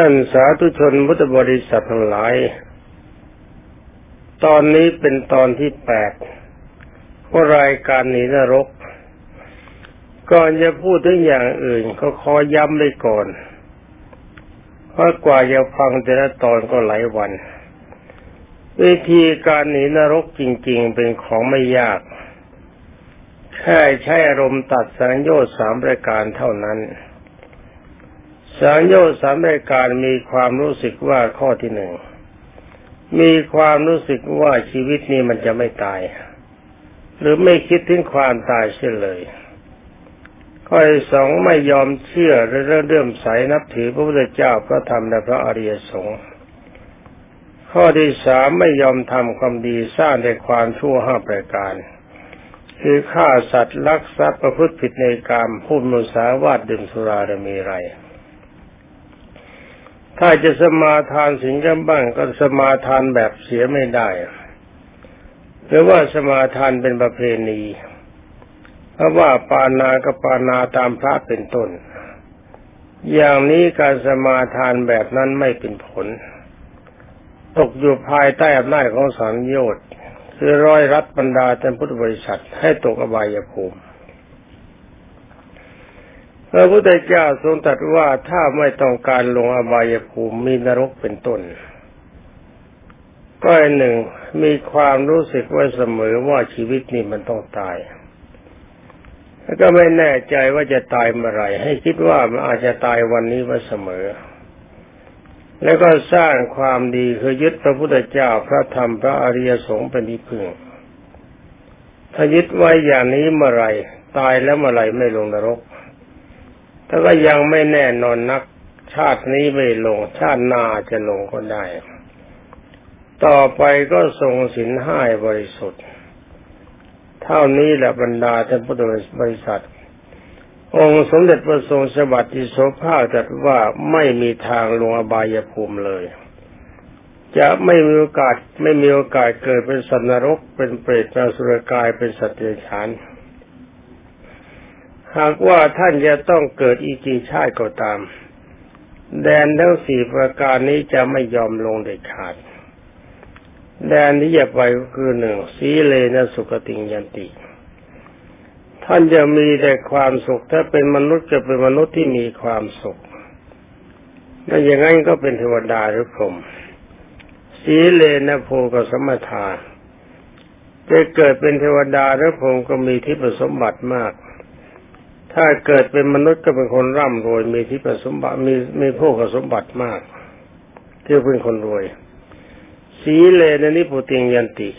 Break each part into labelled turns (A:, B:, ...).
A: ท่านสาธุชนพุทธบริษัททั้งหลาย ตอนนี้เป็นตอนที่แปดของรายการหนีนรก ก่อนจะพูดถึงอย่างอื่นก็ขอย้ำไว้ก่อน เพราะกว่าจะฟังแต่ละตอนก็หลายวัน วิธีการหนีนรกจริง ๆ เป็นของไม่ยาก แค่ใช้อารมณ์ตัดสังโยชน์สามรายการเท่านั้น สังโยชน์สามรายการมีความรู้สึกว่าข้อที่หนึ่งมีความรู้สึกว่าชีวิตนี้มันจะไม่ตาย หรือไม่คิดถึงความตายเช่นเลยข้อที่สองไม่ยอมเชื่อหรือเริ่มใสนับถือพระพุทธเจ้าพระธรรมและพระอริยสงฆ์ข้อที่สามไม่ยอมทำความดีสร้างแต่ความชั่วห้าประการ คือฆ่าสัตว์ลักทรัพย์ประพฤติผิดในกรรมพูดมุสาวาทดื่มสุราดมีไร ถ้าจะสมาทานสิ่งกันบ้างก็สมาทานแบบเสียไม่ได้ หรือว่าสมาทานเป็นประเพณีเพราะว่าปานากับปานาตามพระเป็นต้น อย่างนี้การสมาทานแบบนั้นไม่เป็นผล ตกอยู่ภายใต้อำนาจของสังโยชน์คือร้อยรัดบรรดาท่านพุทธบริษัทให้ตกอบายภูมิ พระพุทธเจ้าทรงตรัสว่าถ้าไม่ต้องการลงอบายภูมิมีนรกเป็นต้น ก็หนึ่งมีความรู้สึกว่าเสมอว่าชีวิตนี้มันต้องตาย แล้วก็ไม่แน่ใจว่าจะตายเมื่อไรให้คิดว่ามันอาจจะตายวันนี้ว่าเสมอ แล้วก็สร้างความดีคือยึดพระพุทธเจ้าพระธรรมพระอริยสงฆ์เป็นที่พึ่งถ้ายึดไว้อย่างนี้เมื่อไรตายแล้วเมื่อไรไม่ลงนรก ถ้าก็ยังไม่แน่นอนนัก ชาตินี้ไม่ลง ชาติหน้าจะลงก็ได้ ต่อไปก็ทรงสินห้าบริสุทธิ์ เท่านี้แหละบรรดาท่านพุทธบริษัท องค์สมเด็จพระทรงสวัสดิโสภาตรัสว่าไม่มีทางลงอบายภูมิเลยจะไม่มีโอกาสไม่มีโอกาสเกิดเป็นสัตว์นรกเป็นเปรตเป็นสุรกายเป็นสัตว์เดรัจฉาน หากว่าท่านจะต้องเกิดอีกกี่ชาติก็ตาม แดนทั้งสี่ประการนี้จะไม่ยอมลงเด็ดขาด แดนที่จะไปก็คือหนึ่งสีเลนะสุขติงยันติ ท่านจะมีแต่ความสุข ถ้าเป็นมนุษย์จะเป็นมนุษย์ที่มีความสุขถ้าอย่างนั้นก็เป็นเทวดาหรือพรหมสีเลนะโพกสมถาจะเกิดเป็นเทวดาหรือพรหมก็มีที่ประสมบัติมาก ถ้าเกิดเป็นมนุษย์ก็เป็นคนร่ำรวยมีที่ประสมบัติมีมีพวกสมบัติมากที่เป็นคนรวย สีเลนนิพุติงยันติ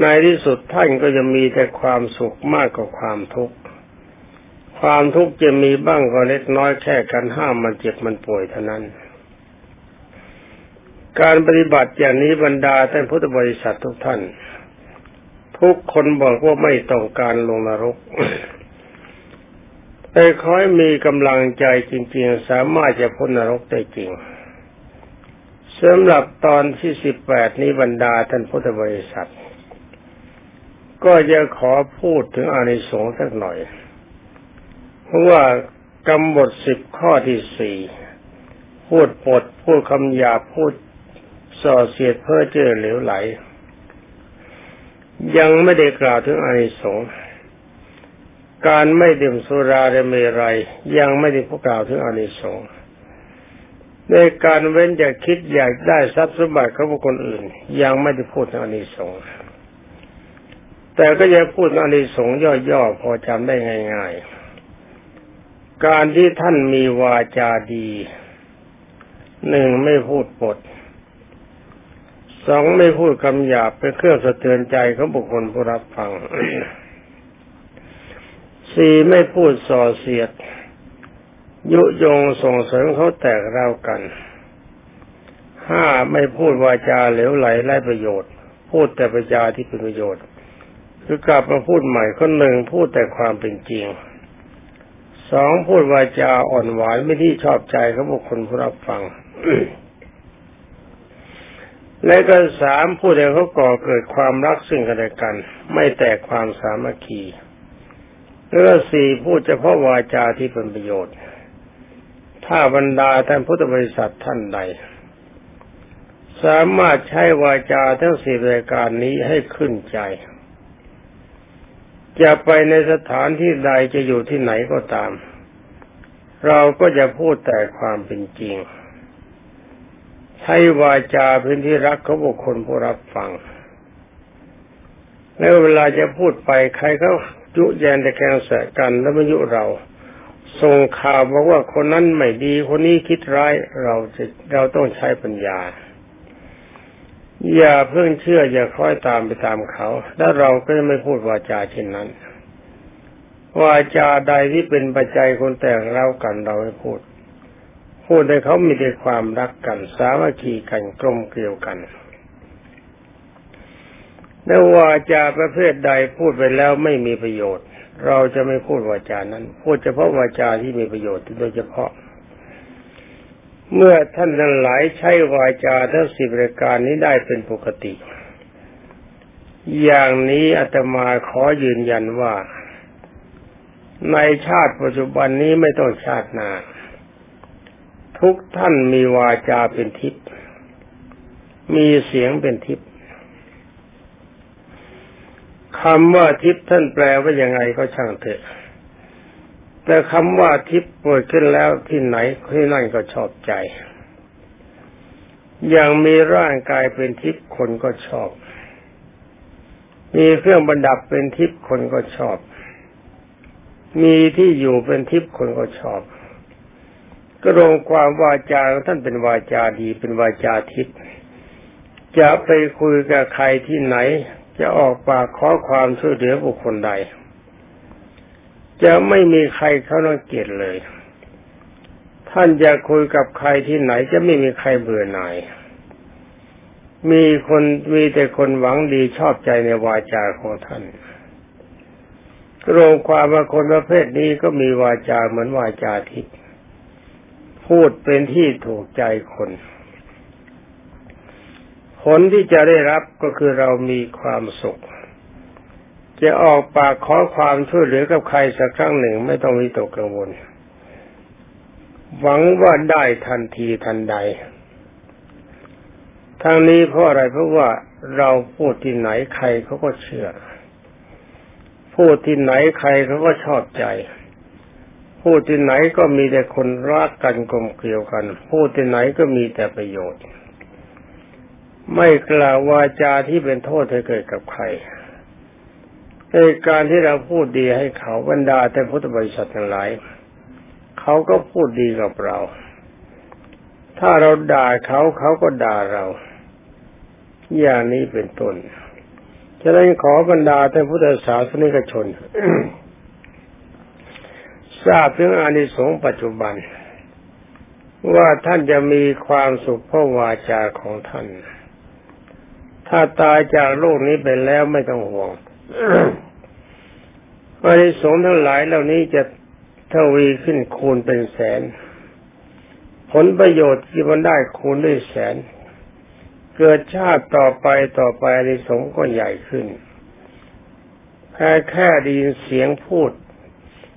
A: ในที่สุดท่านก็จะมีแต่ความสุขมากกว่าความทุกข์ความทุกข์จะมีบ้างก็เล็กน้อยแค่กันห้ามมันเจ็บมันป่วยเท่านั้น การปฏิบัติอย่างนี้บรรดาท่านพุทธบริษัททุกท่าน ทุกคนบอกว่าไม่ต้องการลงนรก แต่ขอให้มีกำลังใจจริง ๆ สามารถจะพ้นนรกได้จริงสำหรับตอนที่สิบแปดนี้บรรดาท่านพุทธบริษัท ก็จะขอพูดถึงอานิสงส์สักหน่อย เพราะว่ากำหนดสิบข้อที่สี่พูดปดพูดคำหยาพูดส่อเสียดเพื่อเจอเหลวไหล ยังไม่ได้กล่าวถึงอานิสงส์ การไม่ดื่มสุราเรเมรัยยังไม่ได้พูดกล่าวถึงอานิสงส์ในการเว้นจากคิดอยากได้ทรัพย์สมบัติของบุคคลอื่น ยังไม่ได้พูดถึงอานิสงส์แต่ก็จะพูดอานิสงส์ย่อๆพอจำได้ง่ายๆ การที่ท่านมีวาจาดีหนึ่งไม่พูดปดสองไม่พูดคำหยาบเป็นเครื่องสะเทือนใจของบุคคลผู้รับฟัง สี่ไม่พูดส่อเสียด ยุยงส่งเสริมเขาแตกเล่ากันห้าไม่พูดวาจาเหลวไหลไร้ประโยชน์ พูดแต่ประจาที่เป็นประโยชน์ คือกลับมาพูดใหม่คนหนึ่งพูดแต่ความเป็นจริงสองพูดวาจาอ่อนหวานไม่ที่ชอบใจเขาบุคคลผู้รับฟัง และก็สามพูดแต่เขาก่อเกิดความรักซึ่งกันและกัน ไม่แตกความสามัคคี แล้วสี่พูดเฉพาะวาจาที่เป็นประโยชน์ ถ้าบรรดาท่านพุทธบริษัทท่านใด สามารถใช้วาจาทั้งสี่รายการนี้ให้ขึ้นใจ จะไปในสถานที่ใดจะอยู่ที่ไหนก็ตาม เราก็จะพูดแต่ความเป็นจริง ใช้วาจาเป็นที่รักของบุคคลผู้รับฟังแล้วเวลาจะพูดไปใครเขา ยุแยนแต่แกงแสกันแล้วมายุเราส่งข่าวบอกว่าคนนั้นไม่ดี คนนี้คิดร้ายเราจะเราต้องใช้ปัญญา อย่าเพิ่งเชื่อ อย่าคล้อยตามไปตามเขา แล้วเราก็จะไม่พูดวาจาเช่นนั้นวาจาใดที่เป็นปัจจัยคนแต่งเรากันเราไม่พูด พูดให้เขามีแต่ความรักกัน สามัคคีกันกลมเกลียวกัน แล้ววาจาประเภทใดพูดไปแล้วไม่มีประโยชน์ เราจะไม่พูดวาจานั้น พูดเฉพาะวาจาที่มีประโยชน์โดยเฉพาะ เมื่อท่านทั้งหลายใช้วาจาทั้งสิบรายการนี้ได้เป็นปกติ อย่างนี้อาตมาขอยืนยันว่า ในชาติปัจจุบันนี้ไม่ต้องชาติหน้าทุกท่านมีวาจาเป็นทิพย์มีเสียงเป็นทิพย์ คำว่าทิพย์ท่านแปลว่ายังไงก็ช่างเถอะ แต่คำว่าทิพย์เปิดขึ้นแล้วที่ไหนที่นั่นก็ชอบใจ อย่างมีร่างกายเป็นทิพย์คนก็ชอบ มีเครื่องบรรดับเป็นทิพย์คนก็ชอบ มีที่อยู่เป็นทิพย์คนก็ชอบ ก็รวมความวาจาท่านเป็นวาจาดีเป็นวาจาทิพย์จะไปคุยกับใครที่ไหน จะออกปากขอความช่วยเหลือบุคคลใด จะไม่มีใครเขาน้เกียดเลย ท่านจะคุยกับใครที่ไหนจะไม่มีใครเบื่อหน่าย มีคนมีแต่คนหวังดีชอบใจในวาจาของท่านรวมความว่าคนประเภทนี้ก็มีวาจาเหมือนวาจาทิพย์พูดเป็นที่ถูกใจคน ผลที่จะได้รับก็คือเรามีความสุข จะออกปากขอความช่วยเหลือกับใครสักครั้งหนึ่งไม่ต้องมีตกกังวล หวังว่าได้ทันทีทันใด ทั้งนี้เพราะอะไรเพราะว่าเราพูดที่ไหนใครเขาก็เชื่อ พูดที่ไหนใครเขาก็ชอบใจ พูดที่ไหนก็มีแต่คนรักกันกลมเกลียวกัน พูดที่ไหนก็มีแต่ประโยชน์ ไม่กล่าววาจาที่เป็นโทษให้เกิดกับใครในการที่เราพูดดีให้เขาบรรดาแต่พุทธบริษัททั้งหลายเขาก็พูดดีกับเรา ถ้าเราด่าเขาเขาก็ด่าเรา อย่างนี้เป็นต้นฉะนั้นขอบรรดาแต่พุทธศาสนิกชน ทราบถึงอานิสงส์ปัจจุบัน ว่าท่านจะมีความสุขเพราะวาจาของท่าน ถ้าตายจากโลกนี้ไปแล้วไม่ต้องห่วงอานิสงส์ทั้งหลายเหล่านี้จะทวีขึ้นคูณเป็นแสน ผลประโยชน์ที่มันได้คูณด้วยแสน เกิดชาติต่อไปต่อไปอานิสงส์ก็ใหญ่ขึ้นแค่แค่ได้ยินเสียงพูด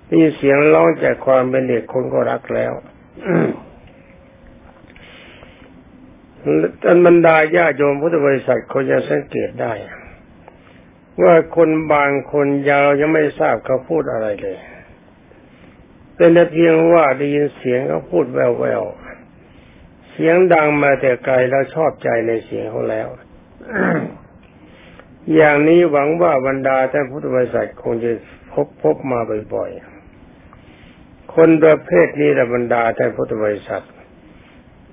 A: ได้ยินเสียงร้องจากความเป็นเด็กคนก็รักแล้ว ท่านบรรดาญาโยมพุทธบริษัทคนจะสังเกตได้ ว่าคนบางคนยาวยังไม่ทราบเขาพูดอะไรเลย เป็นแต่เพียงว่าได้ยินเสียงเขาพูดแววๆเสียงดังมาแต่ไกลแล้วชอบใจในเสียงเขาแล้ว อย่างนี้หวังว่าบรรดาท่านพุทธบริษัทคงจะพบพบมาบ่อยๆคนประเภทนี้ละบรรดาท่านพุทธบริษัท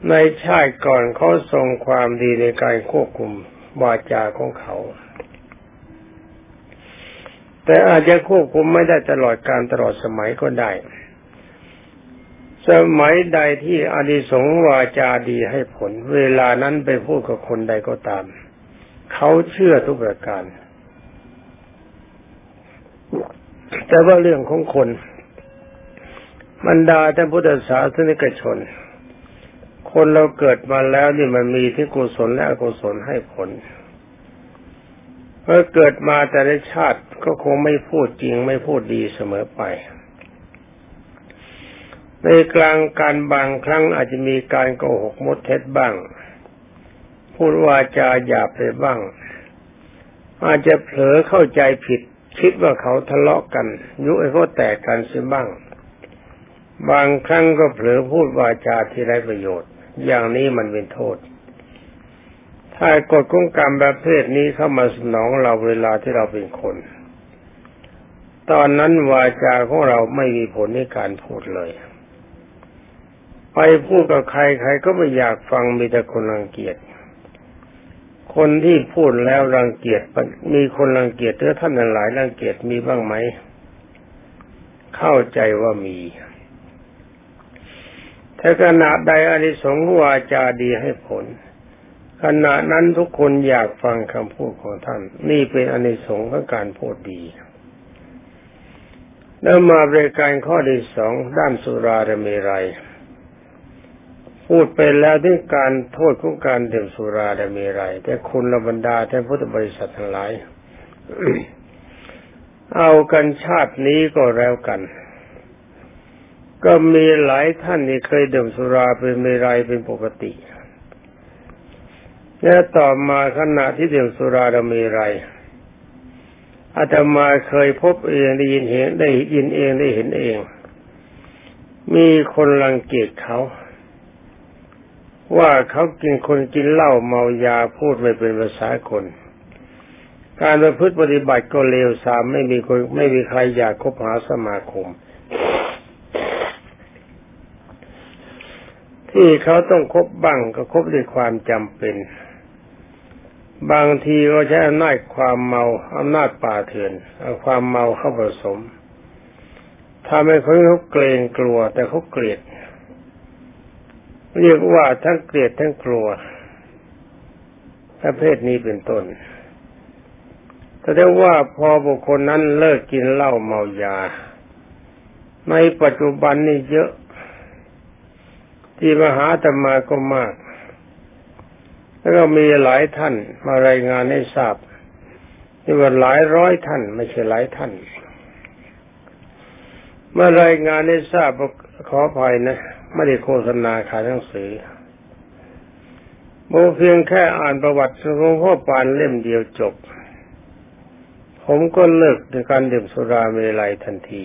A: ในชาติก่อนเขาทรงความดีในการควบคุมวาจาของเขา แต่อาจจะควบคุมไม่ได้ตลอดการตลอดสมัยก็ได้ สมัยใดที่อดีสงวาจาดีให้ผล เวลานั้นไปพูดกับคนใดก็ตาม เขาเชื่อทุกประการ แต่ว่าเรื่องของคนบรรดาท่านพุทธศาสนิกชน คนเราเกิดมาแล้วนี่มันมีที่กุศลและอกุศลให้ผลเมื่อเกิดมาแต่ในชาติก็คงไม่พูดจริงไม่พูดดีเสมอไป ในกลางการบางครั้งอาจจะมีการโกหกมดเท็จบ้าง พูดวาจาหยาบไปบ้าง อาจจะเผลอเข้าใจผิด คิดว่าเขาทะเลาะกัน ยุให้เขาแตกกันเสียบ้าง บางครั้งก็เผลอพูดวาจาที่ไร้ประโยชน์ อย่างนี้มันเป็นโทษ ถ้ากฎของกรรมประเภทนี้เข้ามาสนองเราเวลาที่เราเป็นคน ตอนนั้นวาจาของเราไม่มีผลในการพูดเลย ไปพูดกับใครใครก็ไม่อยากฟังมีแต่คนรังเกียจคนที่พูดแล้วรังเกียจมีคนรังเกียจเรือท่านหลายรังเกียจมีบ้างไหม เข้าใจว่ามี ถ้าขณะใดอนิสงส์วาจาดีให้ผล ขณะนั้นทุกคนอยากฟังคำพูดของท่าน นี่เป็นอนิสงส์ของการพูดดี แล้วมาบริการข้อที่สองด้านสุราเมรัยพูดไปแล้วถึงการโทษของการดื่มสุราได้มีไรแต่คุณระบรรดาแทนพุทธบริษัททั้งหลายเอากันชาตินี้ก็แล้วกัน ก็มีหลายท่านที่เคยดื่มสุราเป็นมีไรเป็นปกติและต่อมาขณะที่ดื่มสุราดมีไรอาตมาเคยพบเองได้ยินเห็นได้ยินเองได้เห็นเอง มีคนรังเกียจเขา ว่าเขากินคนกินเหล้าเมายาพูดไม่เป็นภาษาคน การประพฤติปฏิบัติก็เลวทรามไม่มีคนไม่มีใครอยากคบหาสมาคม ที่เขาต้องคบบ้างก็คบด้วยความจำเป็น บางทีก็ใช้อำนาจความเมาอำนาจป่าเถื่อนเอาความเมาเข้าผสมทำให้เขาเกรงกลัว แต่เขาเกลียด เรียกว่าทั้งเกลียดทั้งกลัวประเภทนี้เป็นต้นแต่ได้ว่าพอบุคคลนั้นเลิกกินเหล้าเมายา ในปัจจุบันนี่เยอะ ที่มหาธรรมาก็มาก แล้วก็มีหลายท่านมารายงานให้ทราบที่ว่าหลายร้อยท่านไม่ใช่หลายท่านเมารายงานให้ทราบขออภัยนะไม่ได้โฆษณาขายหนังสือโมเพียงแค่อ่านประวัติหลวงพ่อปานเล่มเดียวจบ ผมก็เลิกในการดื่มสุราเมลัยทันที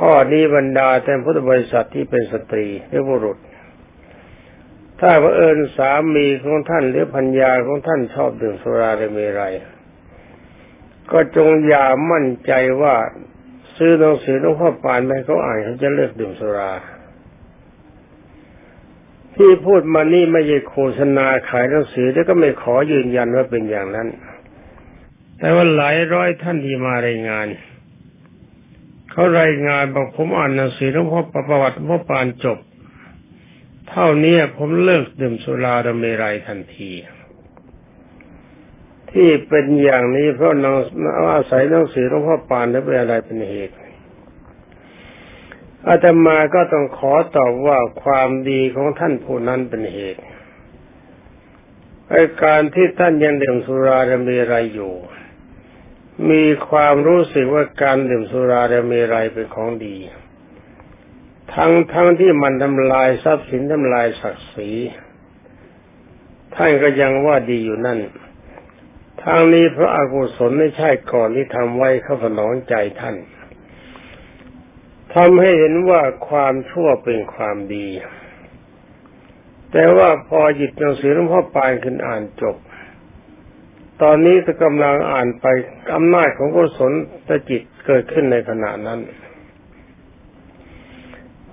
A: ข้อนี้บรรดาแทนพุทธบริษัทที่เป็นสตรีหรือบุรุษ ถ้าพระเอิญสามีของท่านหรือพัญญาของท่านชอบดื่มสุราเมลัย ก็จงอย่ามั่นใจว่าซื้อหนังสือหลวงพ่อปานไปเขาอ่านเขาจะเลิกดื่มสุรา ที่พูดมานี่ไม่ใช่โฆษณาขายหนังสือแล้วก็ไม่ขอยืนยันว่าเป็นอย่างนั้น แต่ว่าหลายร้อยท่านที่มารายงาน เขารายงานบอกผมอ่านหนังสือหลวงพ่อประวัติหลวงพ่อปานจบ เท่านี้ผมเลิกดื่มสุราดเมรัยทันที ที่เป็นอย่างนี้เพราะนางอาศัยหนังสือหลวงพ่อปานและเป็นอะไรเป็นเหตุอาตมาก็ต้องขอตอบว่าความดีของท่านผู้นั้นเป็นเหตุไอการที่ท่านยังดื่มสุราและมีไรอยู่ มีความรู้สึกว่าการดื่มสุราและมีอะไรเป็นของดี ทั้งทั้งที่มันทำลายทรัพย์สินทำลายศักดิ์ศรีท่านก็ยังว่าดีอยู่นั่นทางนี้พระอากุศลไม่ใช่ก่อนที่ทำไว้เข้าสนองใจท่านทำให้เห็นว่าความชั่วเป็นความดี แต่ว่าพอหยิบหนังสือหลวงพ่อปานขึ้นอ่านจบ ตอนนี้จะกำลังอ่านไปอำนาจของกุศลตจิตเกิดขึ้นในขณะนั้น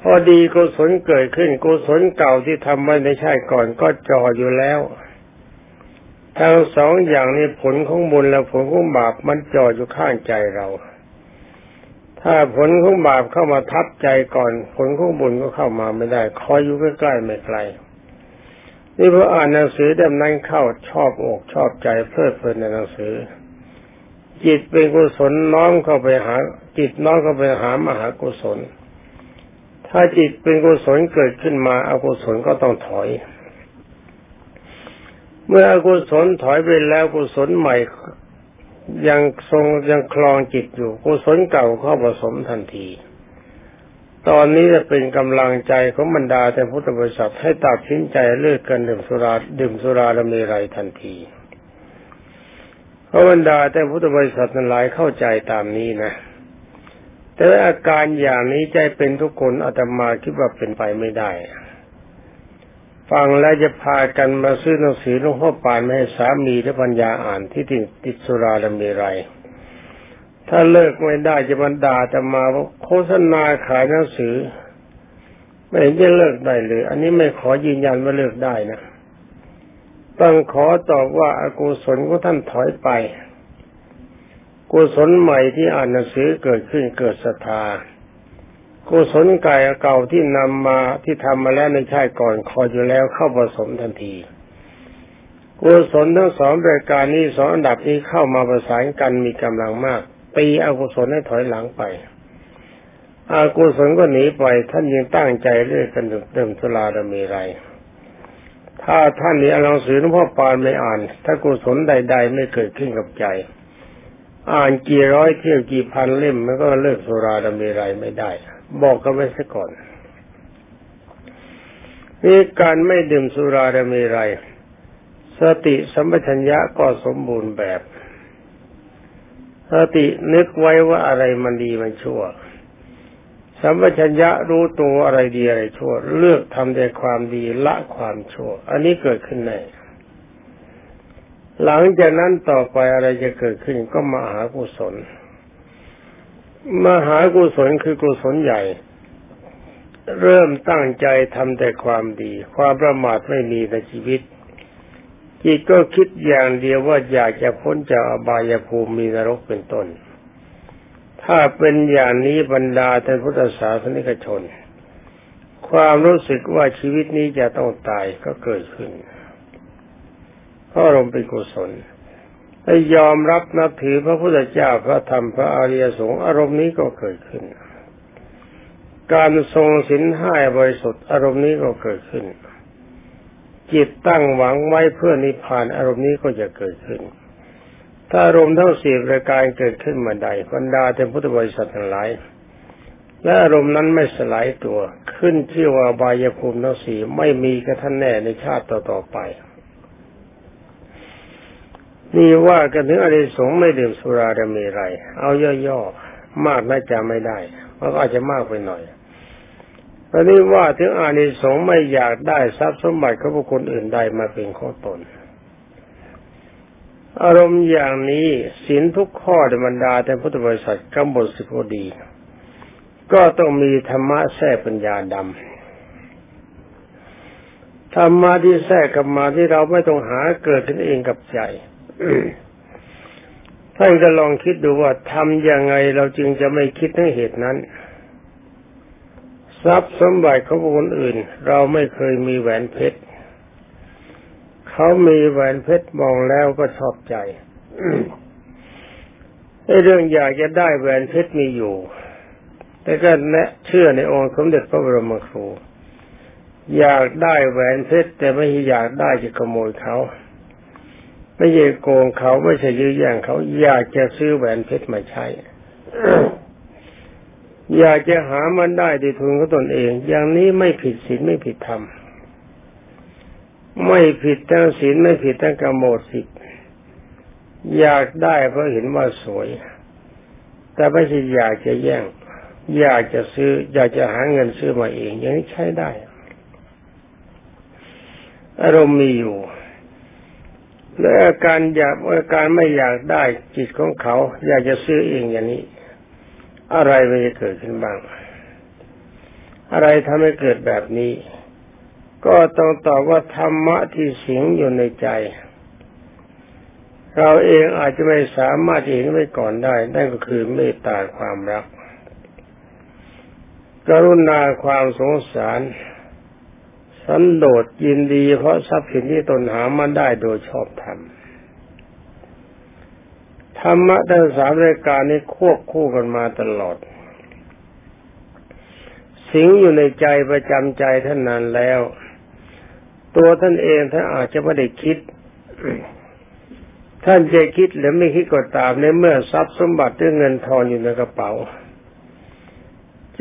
A: พอดีกุศลเกิดขึ้นกุศลเก่าที่ทำไว้ในชาติก่อนก็จ่ออยู่แล้วทั้งสองอย่างนี้ผลของบุญและผลของบาปมันจ่ออยู่ข้างใจเรา ถ้าผลของบาปเข้ามาทับใจก่อน ผลของบุญก็เข้ามาไม่ได้ คอยอยู่ใกล้ๆไม่ไกล นี่พออ่านหนังสือเล่มนั้นเข้าชอบอกชอบใจเพลิดเพลินในหนังสือ จิตเป็นกุศลน้อมเข้าไปหา จิตน้อมเข้าไปหามหากุศล ถ้าจิตเป็นกุศลเกิดขึ้นมาอากุศลก็ต้องถอย เมื่อกุศลถอยไปแล้วกุศลใหม่ยังทรงยังคลองจิตอยู่กุศลเก่าเข้าผสมทันที ตอนนี้จะเป็นกำลังใจของบรรดาแต่พุทธบริษัทให้ตัดสินใจเลิกกันดื่มสุราดื่มสุราและเมีไรทันทีเพราะบรรดาแต่พุทธบริษัทนั้นหลายเข้าใจตามนี้นะ แต่อาการอย่างนี้ใจเป็นทุกคนอาตมาคิดว่าเป็นไปไม่ได้ ฟังแล้วจะพากันมาซื้อหนังสือหลวงพ่อปานให้สามีและปัญญาอ่านที่ติดติดสุราและเมีไร ถ้าเลิกไม่ได้จะบันดาจะมาโฆษณาขายหนังสือ ไม่เห็นจะเลิกได้เลย อันนี้ไม่ขอยืนยันว่าเลิกได้นะต้องขอตอบว่าอากุศลของท่านถอยไป กุศลใหม่ที่อ่านหนังสือเกิดขึ้นเกิดศรัทธากุศลกายเก่าที่นำมาที่ทำมาแล้วในชาติก่อนคอยอยู่แล้วเข้าผสมทันทีกุศลทั้งสองรายการนี้สองอันดับนี้เข้ามาประสานกันมีกำลังมาก ตีอกุศลให้ถอยหลังไปอากุศลก็หนีไป ท่านยังตั้งใจเรื่อยกันเดิมสุราดมีไร ถ้าท่านนี้เอาหนังสือหลวงพ่อปานไม่อ่าน ถ้ากุศลใด ๆ ไม่เกิดขึ้นกับใจ อ่านกี่ร้อยเที่ยวกี่พันเล่มมันก็เลิกสุราดมีไรไม่ได้ บอกกันไว้ซะก่อนนี่การไม่ดื่มสุราดมีไร สติสัมปชัญญะก็สมบูรณ์แบบ สตินึกไว้ว่าอะไรมันดีมันชั่วสัมปชัญญะรู้ตัวอะไรดีอะไรชั่ว เลือกทำแต่ความดีละความชั่ว อันนี้เกิดขึ้นแน่หลังจากนั้นต่อไปอะไรจะเกิดขึ้นก็มหากุศลมหากุศลคือกุศลใหญ่ เริ่มตั้งใจทำแต่ความดี ความประมาทไม่มีในชีวิต จิตก็คิดอย่างเดียวว่าอยากจะพ้นจากอบายภูมิมีนรกเป็นต้น ถ้าเป็นอย่างนี้บรรดาท่านพุทธศาสนิกชน ความรู้สึกว่าชีวิตนี้จะต้องตายก็เกิดขึ้นเพราะลมเป็นกุศลถ้ยอมรับนับถือพระพุทธเจ้าพระธรรมพระอริยสงฆ์อารมณ์นี้ก็เกิดขึ้น การทรงสินห้าบริสุทธิ์อารมณ์นี้ก็เกิดขึ้น จิตตั้งหวังไว้เพื่อนิพพานอารมณ์นี้ก็จะเกิดขึ้น ถ้าอารมณ์ทั้งสี่ประการเกิดขึ้นมาใดบรรดาเทพุทธบริษัททั้งหลายและอารมณ์นั้นไม่สลายตัว ขึ้นที่ว่าบายภูมิทั้งสี่ไม่มีกระท่านแน่ในชาติต่อๆไป นี่ว่ากันถึงอริสงไม่ดื่มสุราดมีไร เอาย่อๆมากน่าจะไม่ได้เพราะอาจจะมากไปหน่อย อนนี้ว่าถึงอานิสงส์ไม่อยากได้ทรัพย์สมบัติของบุคคลอื่นใดมาเป็นข้อตน อารมณ์อย่างนี้สินทุกข้อในบรรดาแต่พุทธบริษัทกำบทสิพดี ก็ต้องมีธรรมะแทรกปัญญาดำธรรมะที่แทรกกับมาที่เราไม่ต้องหาเกิดขึ้นเองกับใจท่านก็ลองคิดดูว่าทำยังไงเราจึงจะไม่คิดถึงเหตุนั้น ทรัพย์สมบัติของคนอื่น เราไม่เคยมีแหวนเพชรเขามีแหวนเพชรมองแล้วก็ชอบใจไอ้เรื่องอยากจะได้แหวนเพชรมีอยู่ แต่ก็แนะเชื่อในองค์สมเด็จพระบรมครู อยากได้แหวนเพชรแต่ไม่อยากได้จะขโมยเขา ไม่ใช่โกงเขาไม่ใช่ยื้อแย่งเขาอยากจะซื้อแหวนเพชรมาใช้ อยากจะหามันได้ด้วยทุนของตนเอง อย่างนี้ไม่ผิดศีลไม่ผิดธรรม ไม่ผิดทั้งศีลไม่ผิดทั้งกรรมโมสิทธิ์อยากได้เพราะเห็นว่าสวย แต่ไม่ใช่อยากจะแย่ง อยากจะซื้อ อยากจะหาเงินซื้อมาเอง อย่างนี้ใช้ได้ อารมณ์มีอยู่ และอาการอยากอาการไม่อยากได้จิตของเขา อยากจะซื้อเองอย่างนี้ อะไรมันจะเกิดขึ้นบ้าง อะไรทำให้เกิดแบบนี้ ก็ต้องตอบว่าธรรมะที่สิงอยู่ในใจ เราเองอาจจะไม่สามารถเห็นไว้ก่อนได้ นั่นก็คือเมตตาความรัก กรุณาความสงสาร สันโดษยินดีเพราะทรัพย์สินที่ตนหามาได้โดยชอบธรรม รรมะทั้งสามรายการนี้ควบคู่กันมาตลอด สิงอยู่ในใจประจำใจท่านนานแล้ว ตัวท่านเองท่านอาจจะไม่ได้คิด ท่านจะคิดหรือไม่คิดก็ตามในเมื่อทรัพย์สมบัติด้วยเงินทองอยู่ในกระเป๋า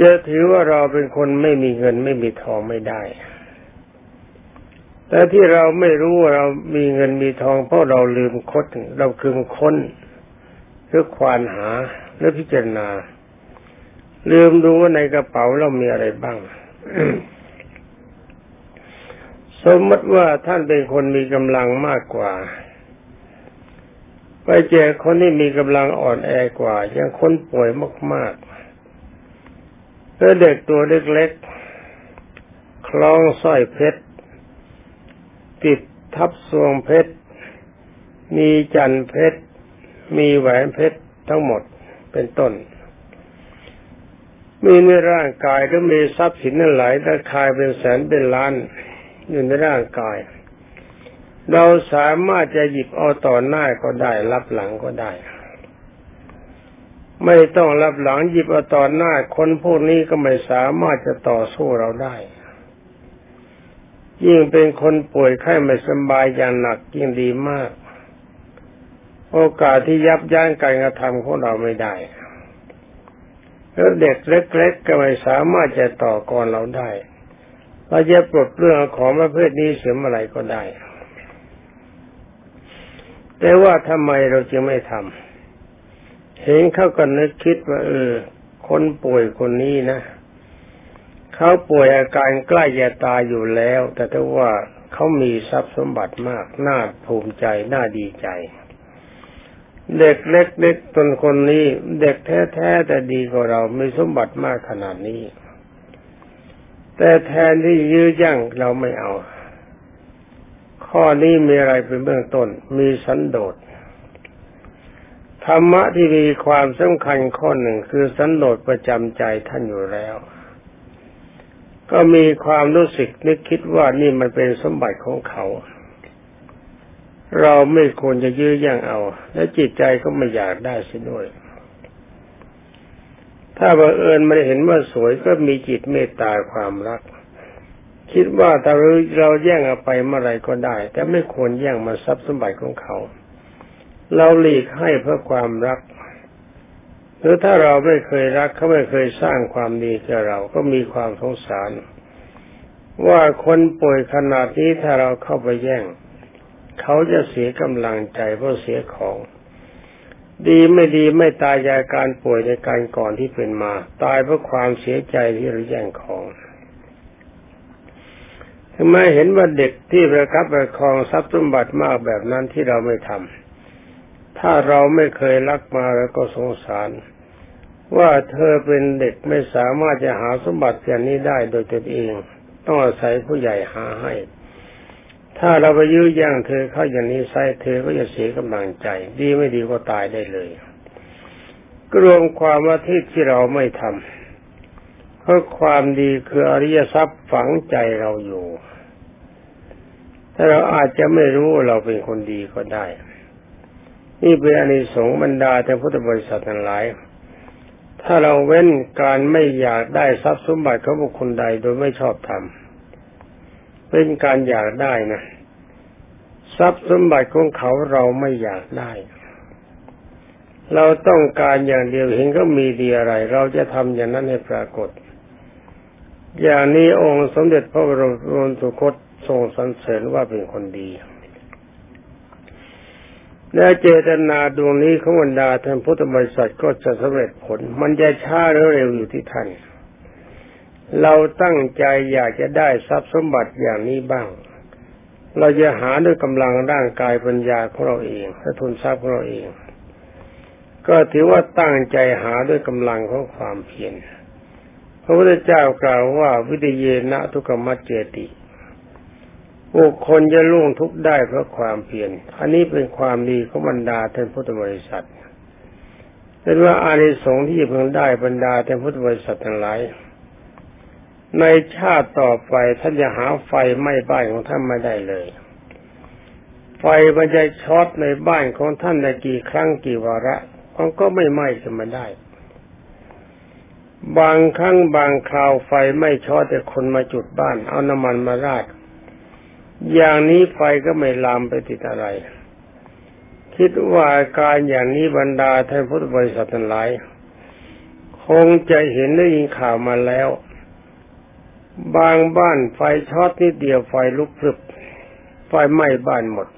A: จะถือว่าเราเป็นคนไม่มีเงินไม่มีทองไม่ได้แต่ที่เราไม่รู้ว่าเรามีเงินมีทองเพราะเราลืมคดเราคืมค้น รือควานหาหรือพิจารณา ลืมดูว่าในกระเป๋าเรามีอะไรบ้าง สมมติว่าท่านเป็นคนมีกำลังมากกว่า ไปเจอคนที่มีกำลังอ่อนแอกว่า ยังคนป่วยมากๆแล้วเด็กตัวเล็กๆ คล้องสร้อยเพชร ติดทับสวงเพชร มีจันเพชร มีแหวนเพชรทั้งหมดเป็นต้น มีในร่างกายก็มีทรัพย์สินนั่นหลายราคาเป็นแสนเป็นล้านอยู่ในร่างกาย เราสามารถจะหยิบเอาต่อหน้าก็ได้ รับหลังก็ได้ ไม่ต้องรับหลังหยิบเอาต่อหน้าคนพวกนี้ก็ไม่สามารถจะต่อสู้เราได้ยิ่งเป็นคนป่วยไข้ไม่สบายอย่างหนักยิ่งดีมาก โอกาสที่ยับยั้งการกระทำของเราไม่ได้แล้วเด็กเล็ก ๆ ก็ไม่สามารถจะต่อกรเราได้เราจะปลดเรื่องของประเภทนี้เสียเมื่อไรก็ได้ แต่ว่าทำไมเราจึงไม่ทำเห็นเขาก็นึกคิดว่าเออ คนป่วยคนนี้นะเขาป่วยอาการใกล้จะตายอยู่แล้ว แต่ถ้าว่าเขามีทรัพย์สมบัติมาก น่าภูมิใจ น่าดีใจ เด็กเล็กๆตนคนนี้ เด็กแท้ๆแต่ดีกว่าเรามีสมบัติมากขนาดนี้ แต่แทนที่ยื้อยั่งเราไม่เอา ข้อนี้มีอะไรเป็นเบื้องต้น มีสันโดษธรรมะที่มีความสำคัญข้อหนึ่งคือสันโดษประจำใจท่านอยู่แล้ว ก็มีความรู้สึกนึกคิดว่านี่มันเป็นสมบัติของเขา เราไม่ควรจะยื้อยั่งเอา และจิตใจก็ไม่อยากได้เสียด้วย ถ้าบังเอิญไม่เห็นว่าสวยก็มีจิตเมตตาความรัก คิดว่าถ้าเราแย่งเอาไปเมื่อไรก็ได้ แต่ไม่ควรแย่งมาทรัพย์สมบัติของเขา เราหลีกให้เพื่อความรัก หรือถ้าเราไม่เคยรักเขาไม่เคยสร้างความดีแก่เราก็มีความสงสาร ว่าคนป่วยขนาดนี้ถ้าเราเข้าไปแย่ง เขาจะเสียกำลังใจเพราะเสียของ ดีไม่ดีไม่ตายจากการป่วยในการก่อนที่เป็นมา ตายเพราะความเสียใจที่เราแย่งของทำไมเห็นว่าเด็กที่ประคับประคองทรัพย์สมบัติมากแบบนั้นที่เราไม่ทำถ้าเราไม่เคยรักมาแล้วก็สงสาร ว่าเธอเป็นเด็กไม่สามารถจะหาสมบัติอย่างนี้ได้โดยตนเอง ต้องอาศัยผู้ใหญ่หาให้ ถ้าเราไปยื้อแย่งเธอเข้าอย่างนี้ไซเธอก็จะเสียกำลังใจ ดีไม่ดีก็ตายได้เลยก็รวมความว่าที่ที่เราไม่ทำเพราะความดีคืออริยทรัพย์ฝังใจเราอยู่ ถ้าเราอาจจะไม่รู้เราเป็นคนดีก็ได้ นี่เป็นอนิสงส์บรรดาแต่พุทธบริษัททั้งหลาย ถ้าเราเว้นการไม่อยากได้ทรัพย์สมบัติของบุคคลใดโดยไม่ชอบทำ เป็นการอยากได้นะทรัพย์สมบัติของเขาเราไม่อยากได้ เราต้องการอย่างเดียวเห็นก็มีดีอะไร เราจะทำอย่างนั้นให้ปรากฏ อย่างนี้องค์สมเด็จพระบรมสุคตทรงสรรเสริญว่าเป็นคนดี และเจตนาดวงนี้ของบรรดาท่านพุทธบริษัทก็จะสำเร็จผล มันจะช้าหรือเร็วอยู่ที่ท่าน เราตั้งใจอยากจะได้ทรัพย์สมบัติอย่างนี้บ้าง เราจะหาด้วยกำลังร่างกายปัญญาของเราเองและทุนทรัพย์ของเราเอง ก็ถือว่าตั้งใจหาด้วยกำลังของความเพียรพระพุทธเจ้ากล่าวว่าวิทยเยนะทุกมัจเจติบุคคลจะล่วงทุกได้เพราะความเพียร อันนี้เป็นความดีของบรรดาท่านพุทธบริษัทเป็นว่าอานิสงส์ที่จะเพิ่งได้บรรดาท่านพุทธบริษัททั้งหลาย ในชาติต่อไปท่านจะหาไฟไม้บ้านของท่านไม่ได้เลย ไฟมันจะช็อตในบ้านของท่านได้กี่ครั้งกี่วาระมันก็ไม่ไหม้ขึ้นมาได้ บางครั้งบางคราวไฟไม่ช็อตแต่คนมาจุดบ้าน เอาน้ำมันมาราด อย่างนี้ไฟก็ไม่ลามไปติดอะไร คิดว่าการอย่างนี้บรรดาท่านพุทธบริษัททั้งหลายคคงจะเห็นได้ยินข่าวมาแล้ว บางบ้านไฟช็อตนิดเดียวไฟลุกพรึบไฟไหม้บ้านหมด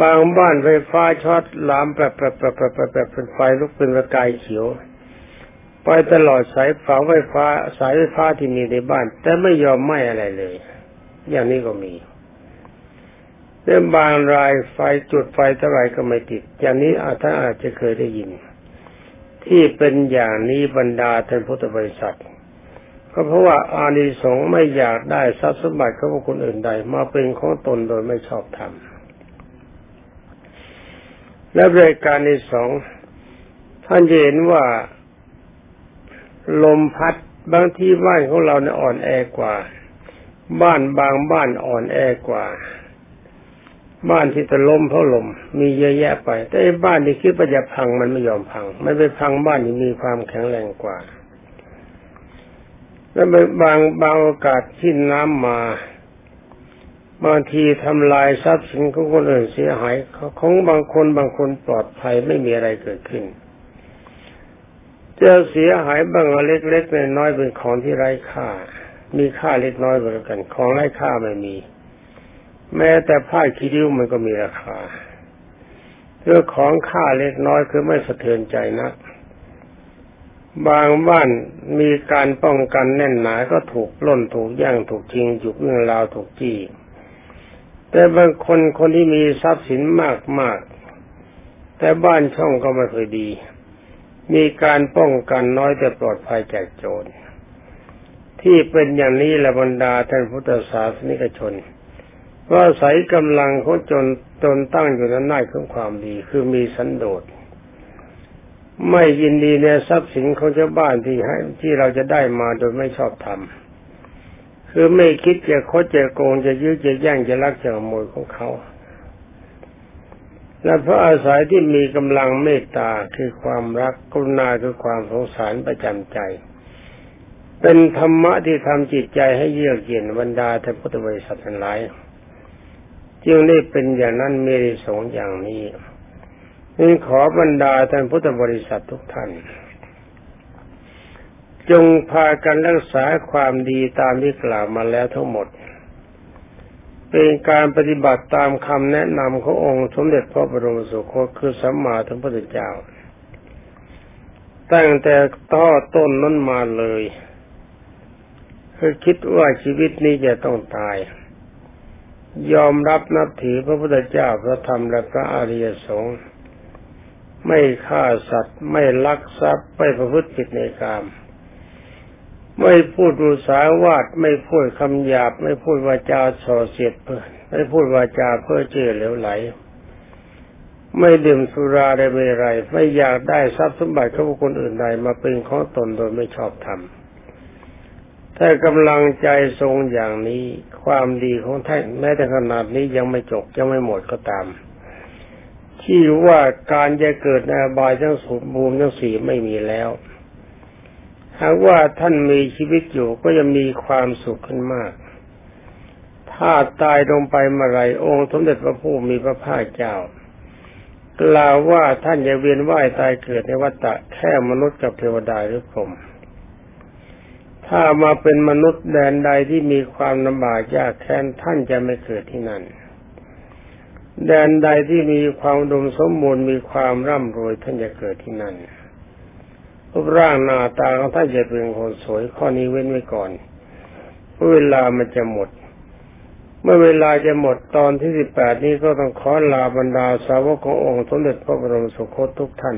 A: บางบ้านไฟฟ้าช็อตลามแบบแบบแบบแบบแบบเป็นไฟลุกเป็นประกายเขียว ไปตลอดสายฝาไฟฟ้า สายไฟฟ้าที่มีในบ้าน แต่ไม่ยอมไหม้อะไรเลย อย่างนี้ก็มีเรื่องบางรายไฟจุดไฟเท่าไรก็ไม่ติด อย่างนี้อาท่านอาจจะเคยได้ยิน ที่เป็นอย่างนี้บรรดาท่านพุทธบริษัท ก็เพราะว่าอานิสงส์ไม่อยากได้ทรัพย์สมบัติของคนอื่นใด มาเป็นของตนโดยไม่ชอบธรรมและรายการที่สองท่านจะเห็นว่าลมพัดบางที่บ้านของเราเนี่ยอ่อนแอกว่า บ้านบางบ้านอ่อนแอกว่า บ้านที่จะล้มเพราะลม มีเยอะแยะไป แต่บ้านที่คิดว่าจะพังมันไม่ยอมพัง ไม่ไปพังบ้านที่มีความแข็งแรงกว่า แล้วบางบางโอกาสที่น้ำมาบางทีทำลายทรัพย์สินของคนอื่นเสียหายของบางคนบางคนปลอดภัยไม่มีอะไรเกิดขึ้นจะเสียหายบางเล็กๆน้อยๆเป็นของที่ไร้ค่า มีค่าเล็กน้อยเหมือนกัน ของไร้ค่าไม่มี แม้แต่ผ้าคีริ้วมันก็มีราคาเรื่องของค่าเล็กน้อยคือไม่สะเทือนใจนะ บางบ้านมีการป้องกันแน่นหนา ก็ถูกล้นถูกย่างถูกจริงจุกเรื่องราวถูกจี้ แต่บางคนคนที่มีทรัพย์สินมากมากแต่บ้านช่องก็ไม่เคยดี มีการป้องกันน้อยแต่ปลอดภัยจากโจร ที่เป็นอย่างนี้ละบรรดาท่านพุทธศาสนิกชน ว่าใส่กำลังเขาจนจนตั้งอยู่ในหน้าของความดี คือมีสันโดษ ไม่ยินดีในทรัพย์สินของชาวบ้านที่ให้ที่เราจะได้มาโดยไม่ชอบทำคือไม่คิดจะคดจะโกงจะยื้อจะแย่งจะลักจะขโมยของเขา และเพราะอาศัยที่มีกำลังเมตตาคือความรักกรุณาคือความสงสารประจำใจ เป็นธรรมะที่ทำจิตใจให้เยือกเย็นบรรดาท่านพุทธบริษัททั้งหลายจึงได้เป็นอย่างนั้นมีสงอย่างนี้ นี่ขอบรรดาท่านพุทธบริษัททุกท่าน จงพากันรักษาความดีตามที่กล่าวมาแล้วทั้งหมด เป็นการปฏิบัติตามคำแนะนำขององค์สมเด็จพระบรมสุคตคือสัมมาสัมพุทธเจ้า ตั้งแต่ต้อต้นนั้นมาเลยคือคิดว่าชีวิตนี้จะต้องตาย ยอมรับนับถือพระพุทธเจ้าพระธรรมและพระอริยสงฆ์ ไม่ฆ่าสัตว์ ไม่ลักทรัพย์ ไม่ประพฤติผิดในกาม ไม่พูดรุสาวาดไม่พูดคำหยาบ ไม่พูดวาจาส่อเสียดเพื่อไม่พูดวาจาเพื่อเจือเหลวไหล ไม่ดื่มสุราได้ไม่ไรไม่อยากได้ทรัพย์สมบัติของบุคคลอื่นใดมาเป็นของตนโดยไม่ชอบธรรมถ้ากำลังใจทรงอย่างนี้ ความดีของท่านแม้แต่ขนาดนี้ยังไม่จบยังไม่หมดก็ตาม ที่ว่าการจะเกิดในบายทั้งสมบูรณ์ทั้งสี่ไม่มีแล้ว หากว่าท่านมีชีวิตอยู่ก็จะมีความสุขขึ้นมาก ถ้าตายลงไปเมื่อไรองค์สมเด็จพระผู้มีพระภาคเจ้ากล่าวว่าท่านจะเวียนว่ายตายเกิดในวัฏฏะแค่มนุษย์กับเทวดาหรือพรหมถ้ามาเป็นมนุษย์แดนใดที่มีความลำบากยากแค้นท่านจะไม่เกิดที่นั่น แดนใดที่มีความดมสมบูรณ์มีความร่ำรวยท่านจะเกิดที่นั่นรูปร่างหน้าตาของท่านจะเป็นคนสวยข้อนี้เว้นไว้ก่อนเวลามันจะหมด เมื่อเวลาจะหมดตอนที่สิบแปดนี้ก็ต้องขอลาบรรดาสาวกขององค์สมเด็จพระบรมสุคตทุกท่าน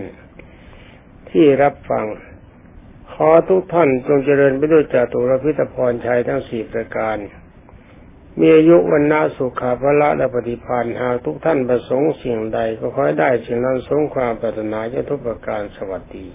A: ที่รับฟัง ขอทุกท่านจงเจริญไปด้วยจตุรพิธพรชัยทั้งสี่ประการ มีอายุวันนาสุขาภละและปฏิพันธ์หากทุกท่านประสงค์สิ่งใด ก็ขอให้ได้สิ่งนั้นสงความปรารถนาจะทุกประการสวัสดี